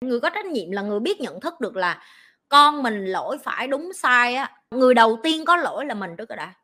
người có trách nhiệm là người biết nhận thức được là con mình lỗi phải đúng sai á. Người đầu tiên có lỗi là mình trước rồi đã.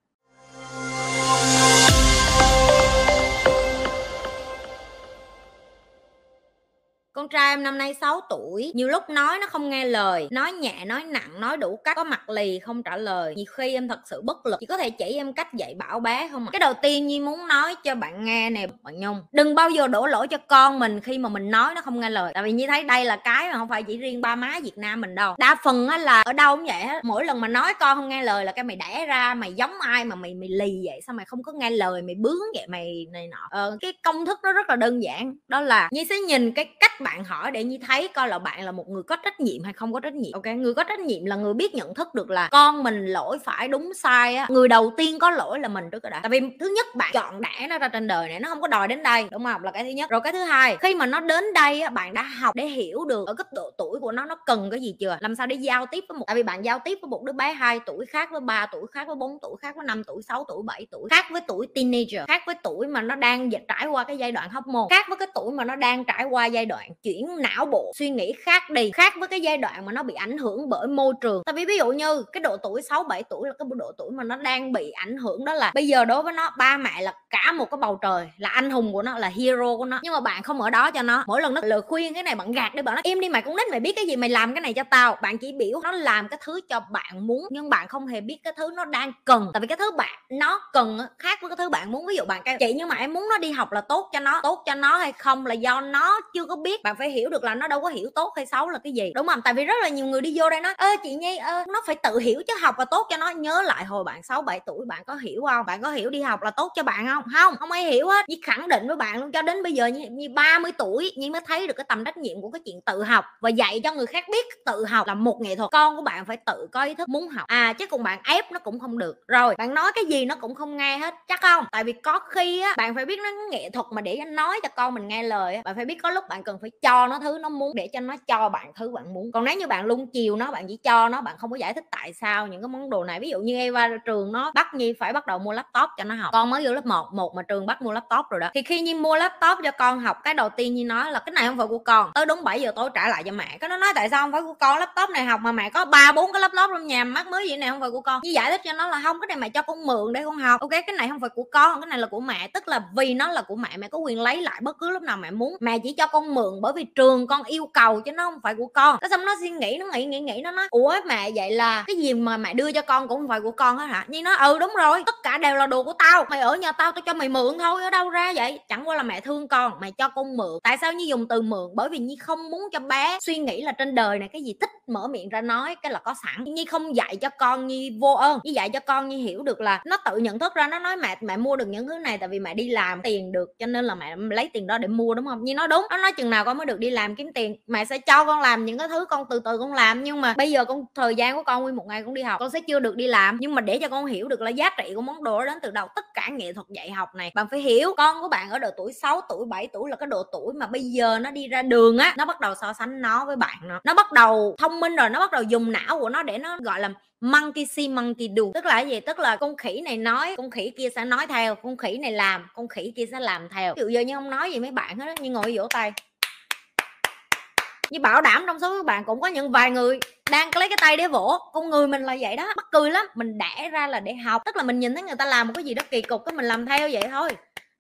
Con trai em năm nay 6 tuổi, nhiều lúc nói nó không nghe lời, nói nhẹ, nói nặng, nói đủ cách, có mặt lì không trả lời. Nhiều khi em thật sự bất lực, chỉ có thể chỉ em cách dạy bảo bé không ạ Cái đầu tiên Nhi muốn nói cho bạn nghe nè, bạn Nhung, đừng bao giờ đổ lỗi cho con mình khi mà mình nói nó không nghe lời. Tại vì Nhi thấy đây là cái mà không phải chỉ riêng ba má Việt Nam mình đâu. Đa phần á là ở đâu cũng vậy hết. Mỗi lần mà nói con không nghe lời là cái mày đẻ ra mày giống ai mà mày mày lì vậy sao mày không có nghe lời mày bướng vậy mày này nọ. Ờ, cái công thức nó rất là đơn giản, đó là Nhi sẽ nhìn cái cách bạn hỏi để như thấy coi là bạn là một người có trách nhiệm hay không có trách nhiệm. Ok. Người có trách nhiệm là người biết nhận thức được là con mình lỗi phải đúng sai á. Người đầu tiên có lỗi là mình trước đã. Tại vì thứ nhất bạn chọn đẻ nó ra trên đời này nó không có đòi đến đây. Đúng không? Là cái thứ nhất. Rồi cái thứ hai khi mà nó đến đây á bạn đã học để hiểu được ở cấp độ tuổi của nó nó cần cái gì chưa? Làm sao để giao tiếp với một tại vì bạn giao tiếp với một đứa bé 2 tuổi khác với 3 tuổi khác với 4 tuổi khác với 5 tuổi 6 tuổi 7 tuổi khác với tuổi teenager khác với tuổi mà nó đang trải qua cái giai đoạn hóc môn khác với cái tuổi mà nó đang trải qua giai đoạn chuyển não bộ suy nghĩ khác đi, khác với cái giai đoạn mà nó bị ảnh hưởng bởi môi trường. Tại vì ví dụ như cái độ tuổi 6 7 tuổi là cái độ tuổi mà nó đang bị ảnh hưởng đó là bây giờ đối với nó, ba mẹ là cả một cái bầu trời, là anh hùng của nó, là hero của nó. Nhưng mà bạn không ở đó cho nó. Mỗi lần nó lời khuyên cái này, bạn gạt đi, bạn nó im đi, mày cũng nít mày biết cái gì mày làm cái này cho tao. Bạn chỉ biểu nó làm cái thứ cho bạn muốn, nhưng bạn không hề biết cái thứ nó đang cần. Tại vì cái thứ bạn, nó cần khác với cái thứ bạn muốn. Ví dụ bạn kêu, chị, nhưng mà em muốn nó đi học là tốt cho nó, tốt cho nó hay không? Là do nó chưa có biết bạn phải hiểu được là nó đâu có hiểu tốt hay xấu là cái gì đúng không? Tại vì rất là nhiều người đi vô đây nói ơ chị nhi ơ nó phải tự hiểu chứ học là tốt cho nó. Nhớ lại hồi bạn sáu bảy tuổi bạn có hiểu không? Bạn có hiểu đi học là tốt cho bạn không? Không không ai hiểu hết. Như khẳng định với bạn luôn cho đến bây giờ như, như 30 tuổi nhi mới thấy được cái tầm trách nhiệm của cái chuyện tự học và dạy cho người khác biết tự học là một nghệ thuật. Con của bạn phải tự có ý thức muốn học. À chứ cùng bạn ép nó cũng không được. Rồi bạn nói cái gì nó cũng không nghe hết chắc không? Tại vì có khi á bạn phải biết nó nghệ thuật mà để nói cho con mình nghe lời á bạn phải biết có lúc bạn cần phải cho nó thứ nó muốn để cho nó cho bạn thứ bạn muốn. Còn nếu như bạn lung chiều nó, bạn chỉ cho nó, bạn không có giải thích tại sao những cái món đồ này. Ví dụ như Eva, trường nó bắt Nhi phải bắt đầu mua laptop cho nó học. Con mới vô lớp 1 một mà trường bắt mua laptop rồi đó. Thì khi Nhi mua laptop cho con học, cái đầu tiên Nhi nói là cái này không phải của con. Tới đúng 7 giờ tối trả lại cho mẹ. Cái nó nói tại sao không phải của con? Laptop này học mà mẹ có ba, bốn cái laptop trong nhà, mắc mới vậy này, không phải của con. Nhi giải thích cho nó là không, cái này mẹ cho con mượn để con học. Ok, cái này không phải của con, cái này là của mẹ. Tức là vì nó là của mẹ mẹ có quyền lấy lại bất cứ lúc nào mẹ muốn. Mẹ chỉ cho con mượn bởi vì trường con yêu cầu chứ nó không phải của con. Nó xong nó suy nghĩ, nó nghĩ nghĩ nghĩ, nó nói, ủa mẹ vậy là cái gì mà mẹ đưa cho con cũng không phải của con hết hả? Nhi nó ừ đúng rồi, tất cả đều là đồ của tao. Mày ở nhà tao tao cho mày mượn thôi, ở đâu ra vậy? Chẳng qua là mẹ thương con, mẹ cho con mượn. Tại sao nhi dùng từ mượn? Bởi vì nhi không muốn cho bé suy nghĩ là trên đời này cái gì thích mở miệng ra nói cái là có sẵn. Nhi không dạy cho con nhi vô ơn. Nhi dạy cho con nhi hiểu được là nó tự nhận thức ra, nó nói, mẹ mẹ mua được những thứ này tại vì mẹ đi làm tiền được, cho nên là mẹ lấy tiền đó để mua đúng không? Nhi nói, đúng. Nó nói chừng nào con mới được đi làm kiếm tiền. Mẹ sẽ cho con làm những cái thứ con từ từ con làm, nhưng mà bây giờ con, thời gian của con nguyên một ngày con đi học, con sẽ chưa được đi làm. Nhưng mà để cho con hiểu được là giá trị của món đồ đó đến từ đầu tất cả nghệ thuật dạy học này. Bạn phải hiểu con của bạn ở độ tuổi 6 tuổi 7 tuổi là cái độ tuổi mà bây giờ nó đi ra đường á, nó bắt đầu so sánh nó với bạn nó. Nó bắt đầu thông minh rồi, nó bắt đầu dùng não của nó để nó gọi là monkey see, monkey do. Tức là gì? Tức là con khỉ này nói, con khỉ kia sẽ nói theo, con khỉ này làm, con khỉ kia sẽ làm theo. Ví dụ giờ như không nói gì mấy bạn hết như ngồi vỗ tay như bảo đảm trong số các bạn cũng có những vài người đang lấy cái tay để vỗ. Con người mình là vậy đó, mắc cười lắm. Mình đẻ ra là để học, tức là mình nhìn thấy người ta làm một cái gì đó kỳ cục cái mình làm theo vậy thôi.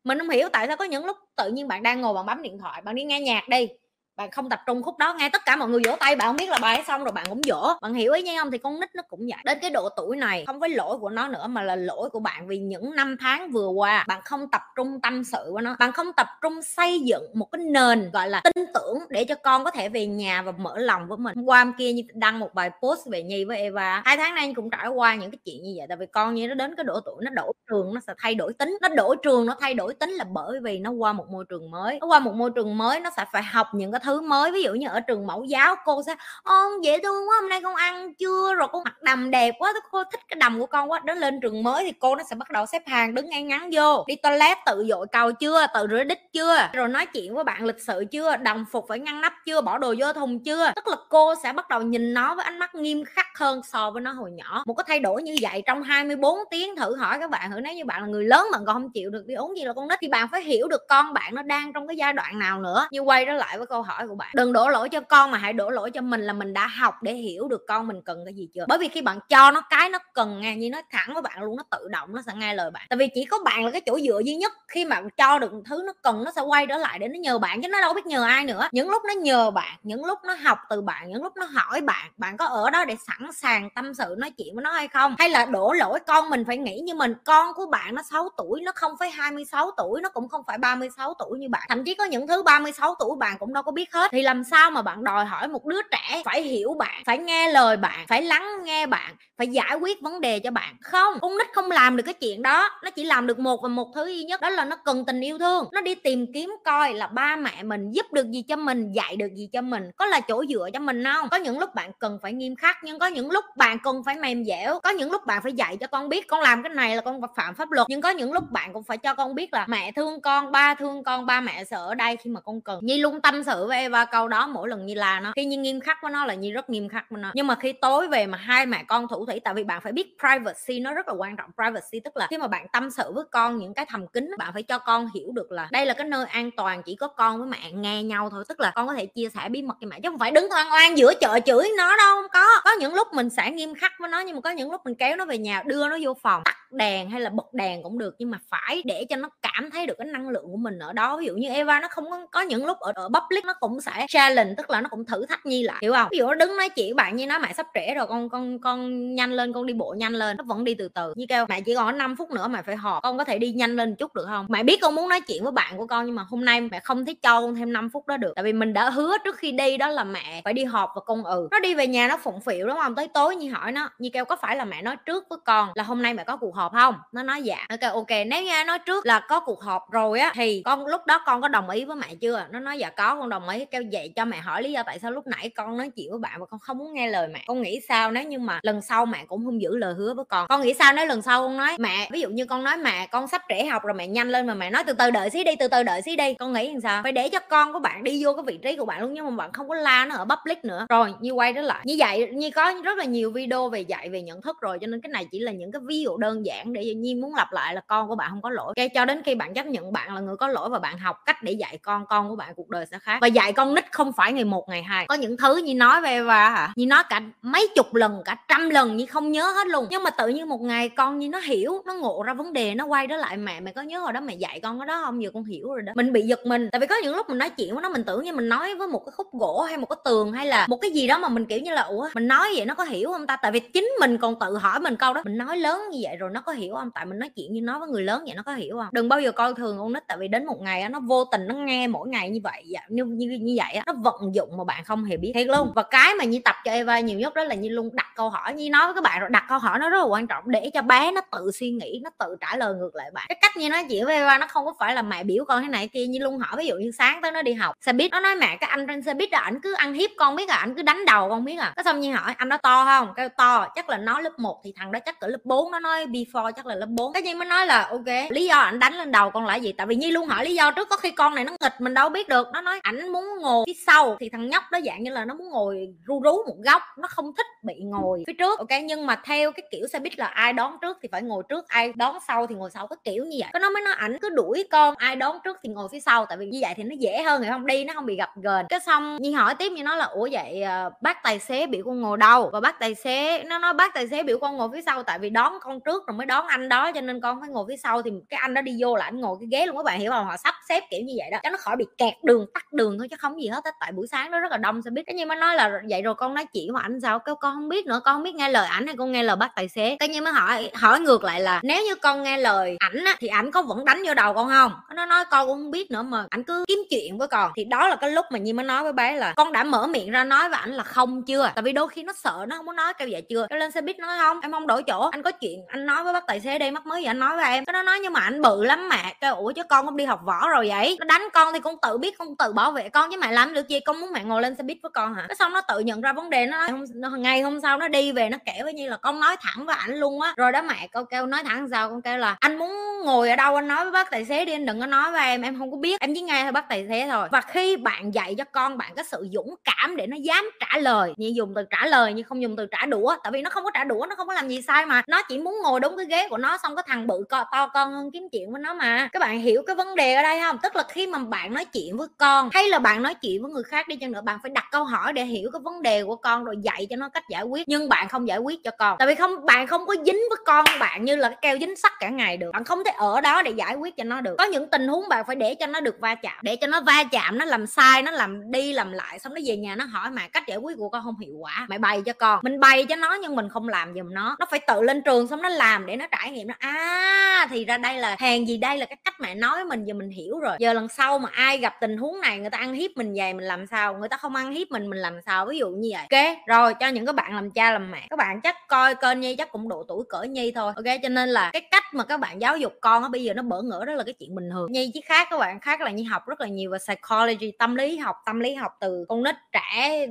Mình không hiểu tại sao có những lúc tự nhiên bạn đang ngồi bạn bấm điện thoại, bạn đi nghe nhạc đi bạn không tập trung khúc đó nghe tất cả mọi người vỗ tay, bạn không biết là bài xong rồi bạn cũng vỗ. Bạn hiểu ý nha, không? Thì con nít nó cũng vậy. Đến cái độ tuổi này, không phải lỗi của nó nữa mà là lỗi của bạn vì những năm tháng vừa qua, bạn không tập trung tâm sự với nó. Bạn không tập trung xây dựng một cái nền, gọi là, tin tưởng để cho con có thể về nhà và mở lòng với mình. Hôm qua, hôm kia như đăng một bài post về nhi với eva. Hai tháng nay cũng trải qua những cái chuyện như vậy, tại vì con như nó đến cái độ tuổi nó đổi trường, nó sẽ thay đổi tính. Nó đổi trường, nó thay đổi tính là bởi vì nó qua một môi trường mới. Nó qua một môi trường mới, nó sẽ phải học những cái thứ mới, ví dụ như ở trường mẫu giáo, cô sẽ ôn dễ thương quá hôm nay con ăn chưa? Rồi con mặc đầm đẹp quá cô thích cái đầm của con quá. Đến lên trường mới thì cô nó sẽ bắt đầu xếp hàng đứng ngay ngắn vô. Đi toilet tự dội cầu chưa? Tự rửa đít chưa? Rồi nói chuyện với bạn lịch sự chưa? Đồng phục phải ngăn nắp chưa? Bỏ đồ vô thùng chưa? Tức là cô sẽ bắt đầu nhìn nó với ánh mắt nghiêm khắc hơn so với nó hồi nhỏ. Một cái thay đổi như vậy trong 24 tiếng thử hỏi các bạn thử, nếu như bạn là người lớn mà còn không chịu được đi uống gì là con nít. Thì bạn phải hiểu được con bạn nó đang trong cái giai đoạn nào nữa. Như quay trở lại với câu hỏi hỏi của bạn. Đừng đổ lỗi cho con mà hãy đổ lỗi cho mình là mình đã học để hiểu được con mình cần cái gì chưa. Bởi vì khi bạn cho nó cái nó cần nghe như nói thẳng với bạn luôn, nó tự động, nó sẽ nghe lời bạn. Tại vì chỉ có bạn là cái chỗ dựa duy nhất. Khi mà cho được thứ nó cần, nó sẽ quay trở lại để nó nhờ bạn, chứ nó đâu biết nhờ ai nữa. Những lúc nó nhờ bạn, những lúc nó học từ bạn, những lúc nó hỏi bạn bạn có ở đó để sẵn sàng tâm sự, nói chuyện với nó hay không? Hay là đổ lỗi con mình phải nghĩ như mình? Con của bạn nó 6 tuổi, nó không phải 26 tuổi, nó cũng không phải 36 tuổi như bạn. Thậm chí có những thứ 36 tuổi bạn cũng đâu có biết biết hết. Thì làm sao mà bạn đòi hỏi một đứa trẻ phải hiểu bạn, phải nghe lời bạn, phải lắng nghe bạn, phải giải quyết vấn đề cho bạn? Không, con nít không làm được cái chuyện đó. Nó chỉ làm được một và một thứ duy nhất, đó là nó cần tình yêu thương. Nó đi tìm kiếm coi là ba mẹ mình giúp được gì cho mình, dạy được gì cho mình, có là chỗ dựa cho mình không? Có những lúc bạn cần phải nghiêm khắc, nhưng có những lúc bạn cần phải mềm dẻo. Có những lúc bạn phải dạy cho con biết con làm cái này là con phạm pháp luật. Nhưng có những lúc bạn cũng phải cho con biết là mẹ thương con, ba thương con, ba mẹ sợ ở đây khi mà con cần. Nhi luôn tâm sự với Eva câu đó mỗi lần như là nó khi nhi nghiêm khắc với nó là nhi rất nghiêm khắc với nó. Nhưng mà khi tối về mà hai mẹ con thủ thủy, tại vì bạn phải biết privacy nó rất là quan trọng. Privacy tức là khi mà bạn tâm sự với con những cái thầm kín, bạn phải cho con hiểu được là đây là cái nơi an toàn, chỉ có con với mẹ nghe nhau thôi. Tức là con có thể chia sẻ bí mật cho mẹ, chứ không phải đứng oan oan giữa chợ chửi nó đâu, không có. Có những lúc mình sẽ nghiêm khắc với nó, nhưng mà có những lúc mình kéo nó về nhà, đưa nó vô phòng. Tắt đèn hay là bật đèn cũng được nhưng mà phải để cho nó cảm thấy được cái năng lượng của mình ở đó. Ví dụ như Eva nó không có, có những lúc ở, ở public nó cũng sẽ challenge tức là nó cũng thử thách Nhi lại hiểu không? Ví dụ nó đứng nói chuyện bạn như nó mẹ sắp trễ rồi con con con nhanh lên con đi bộ nhanh lên. Nó vẫn đi từ từ. Như kêu mẹ chỉ còn 5 phút nữa mẹ phải họp con có thể đi nhanh lên chút được không? Mẹ biết con muốn nói chuyện với bạn của con nhưng mà hôm nay mẹ không thấy cho con thêm 5 phút đó được. Tại vì mình đã hứa trước khi đi đó là mẹ phải đi họp và con ừ nó đi về nhà nó phụng phịu đúng không? Tới tối như hỏi nó như kêu có phải là mẹ nói trước với con là hôm nay mẹ có cuộc họp không? Nó nói dạ. Ok ok, nếu như nói trước là có cuộc họp rồi á, thì con, lúc đó con có đồng ý với mẹ chưa? Nó nói dạ có, con đồng ý. Kêu vậy cho mẹ hỏi lý do tại sao lúc nãy con nói chuyện với bạn mà con không muốn nghe lời mẹ. Con nghĩ sao nếu như mà lần sau mẹ cũng không giữ lời hứa với con? Con nghĩ sao nếu lần sau con nói mẹ, ví dụ như con nói mẹ, con sắp trễ học rồi mẹ nhanh lên mà mẹ nói từ từ đợi xí đi, từ từ đợi xí đi. Con nghĩ làm sao? Phải để cho con của bạn đi vô cái vị trí của bạn luôn nhưng mà bạn không có la nó ở public nữa. Rồi, như quay trở lại. Như vậy, như có rất là nhiều video về dạy về nhận thức rồi, cho nên cái này chỉ là những cái ví dụ đơn giản để nhiên muốn lặp lại là con của bạn không có lỗi. Okay, cho đến khi bạn chấp nhận bạn là người có lỗi và bạn học cách để dạy con con của bạn cuộc đời sẽ khác. Và dạy con nít không phải ngày một ngày hai. Có những thứ như nói về và hả? Như nói cả mấy chục lần cả trăm lần như không nhớ hết luôn. Nhưng mà tự nhiên một ngày con như nó hiểu nó ngộ ra vấn đề nó quay đó lại mẹ mày có nhớ hồi đó mẹ dạy con cái đó không? Giờ con hiểu rồi đó. Mình bị giật mình. Tại vì có những lúc mình nói chuyện với nó mình tưởng như mình nói với một cái khúc gỗ hay một cái tường hay là một cái gì đó mà mình kiểu như là ủa mình nói vậy nó có hiểu không ta? Tại vì chính mình còn tự hỏi mình câu đó. Mình nói lớn như vậy rồi nó có hiểu không? Tại mình nói chuyện như nói với người lớn vậy nó có hiểu không? Đừng bao giờ coi thường con nít, tại vì đến một ngày nó vô tình nó nghe mỗi ngày như vậy dạ, như như như vậy nó vận dụng mà bạn không hề biết. Thiệt luôn. Và cái mà như tập cho Eva nhiều nhất đó là như luôn đặt câu hỏi như nói với các bạn rồi, đặt câu hỏi nó rất là quan trọng để cho bé nó tự suy nghĩ, nó tự trả lời ngược lại bạn. Cái cách như nói chuyện với Eva nó không có phải là mẹ biểu con thế này kia như luôn hỏi, ví dụ như sáng tới nó đi học, xe buýt, nó nói mẹ, cái anh trên xe buýt ảnh cứ ăn hiếp con biết à ảnh cứ đánh đầu con biết à. Cái xong như hỏi, anh đó to không? Cái to, chắc là nó lớp 1 thì thằng đó chắc cỡ lớp 4 nó nói 4 chắc là lớp 4 cái nhiên mới nói là, ok, lý do ảnh đánh lên đầu con là gì? Tại vì nhi luôn hỏi lý do trước có khi con này nó nghịch mình đâu biết được. Nó nói, ảnh muốn ngồi phía sau. Thì thằng nhóc đó dạng như là nó muốn ngồi ru rú một góc, nó không thích bị ngồi phía trước, ok? Nhưng mà theo cái kiểu xe buýt là ai đón trước thì phải ngồi trước, ai đón sau thì ngồi sau, cái kiểu như vậy. Có nó mới nói ảnh cứ đuổi con, ai đón trước thì ngồi phía sau. Tại vì như vậy thì nó dễ hơn hiểu không? Đi nó không bị gặp gờn. cái xong nhi hỏi tiếp như nó là, ủa vậy ờ, bác tài xế biểu con ngồi đâu? Và bác tài xế, nó nói, bác tài xế biểu con ngồi phía sau tại vì đón con trước rồi mới đón anh đó, cho nên con phải ngồi phía sau thì cái anh đó đi vô là anh ngồi cái ghế luôn các bạn, hiểu không? Họ sắp xếp kiểu như vậy đó, cho nó khỏi bị kẹt đường, tắt đường thôi chứ không gì hết tại buổi sáng nó rất là đông xe buýt. Cái như mới nói là vậy rồi con nói chuyện với ảnh sao? Kêu con không biết nữa, con không biết nghe lời ảnh hay con nghe lời bác tài xế. Cái như mới hỏi hỏi ngược lại là nếu như con nghe lời ảnh á, thì ảnh có vẫn đánh vô đầu con không? Nó nói con cũng không biết nữa mà ảnh cứ kiếm chuyện với con. Thì đó là cái lúc mà như mới nói với bé là con đã mở miệng ra nói với ảnh là không chưa. Tại vì đôi khi nó sợ, nó không muốn nói, kêu vậy chưa? Kêu lên xe buýt nói không, em không đổi chỗ. Anh có chuyện, anh nói với bác tài xế đi mắc mới gì anh nói với em. Cái nó nói nhưng mà anh bự lắm mẹ kêu ủa chứ con không đi học võ rồi vậy? Nó đánh con thì con tự biết con tự bảo vệ con chứ mẹ làm được gì con muốn mẹ ngồi lên xe buýt với con hả? Cái xong nó tự nhận ra vấn đề nó, nó ngày hôm sau nó đi về nó kể với như là con nói thẳng với ảnh luôn á. Rồi đó mẹ con kêu nói thẳng sao? Con kêu là anh muốn ngồi ở đâu anh nói với bác tài xế đi anh đừng có nói với em em không có biết. Em chỉ nghe thôi bác tài xế thôi. Và khi bạn dạy cho con bạn có sự dũng cảm để nó dám trả lời như dùng từ trả lời nhưng không dùng từ trả đũa tại vì nó không có trả đũa nó không có làm gì sai mà. Nó chỉ muốn ngồi đúng cái ghế của nó xong cái thằng bự co, to con hơn kiếm chuyện với nó mà. Các bạn hiểu cái vấn đề ở đây không? Tức là khi mà bạn nói chuyện với con, hay là bạn nói chuyện với người khác đi chăng nữa, bạn phải đặt câu hỏi để hiểu cái vấn đề của con rồi dạy cho nó cách giải quyết. Nhưng bạn không giải quyết cho con. Tại vì không, bạn không có dính với con bạn như là cái keo dính sắt cả ngày được. Bạn không thể ở đó để giải quyết cho nó được. Có những tình huống bạn phải để cho nó được va chạm. Để cho nó va chạm, nó làm sai, nó làm đi, làm lại, xong nó về nhà nó hỏi mà cách giải quyết của con không hiệu quả. Mày bày cho con. Mình bày cho nó nhưng mình không làm giùm nó. Nó phải tự lên trường xong nó làm để nó trải nghiệm nó. À thì ra đây là hàng gì đây là cái cách mẹ nói mình, giờ mình hiểu rồi. Giờ lần sau mà ai gặp tình huống này, người ta ăn hiếp mình về mình làm sao? Người ta không ăn hiếp mình mình làm sao? Ví dụ như vậy. Ok, rồi cho những các bạn làm cha làm mẹ. Các bạn chắc coi kênh nhi chắc cũng độ tuổi cỡ nhi thôi. Ok, cho nên là cái cách mà các bạn giáo dục con á, bây giờ nó bỡ ngỡ, đó là cái chuyện bình thường. Nhi chứ khác, các bạn khác là nhi học rất là nhiều về psychology, tâm lý học. Tâm lý học từ con nít trẻ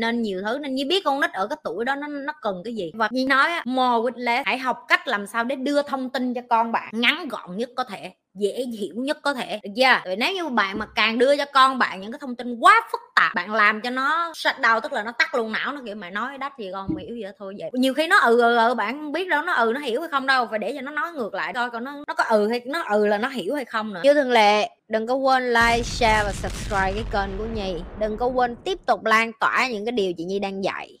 nên nhiều thứ, nên nhi biết con nít ở cái tuổi đó nó nó cần cái gì. Và nhi nói more with less. Hãy học cách làm sao để đưa thông tin cho con bạn ngắn gọn nhất có thể dễ hiểu nhất có thể được chưa? Rồi nếu như bạn mà càng đưa cho con bạn những cái thông tin quá phức tạp bạn làm cho nó shut đầu tức là nó tắt luôn não nó kiểu mày nói đắt gì con mày hiểu vậy thôi vậy. Nhiều khi nó ừ ừ, ừ bạn không biết đâu nó ừ nó hiểu hay không đâu phải để cho nó nói ngược lại coi còn nó nó có ừ hay nó ừ là nó hiểu hay không nữa. Như thường lệ đừng có quên like share và subscribe cái kênh của nhi. Đừng có quên tiếp tục lan tỏa những cái điều chị nhi đang dạy.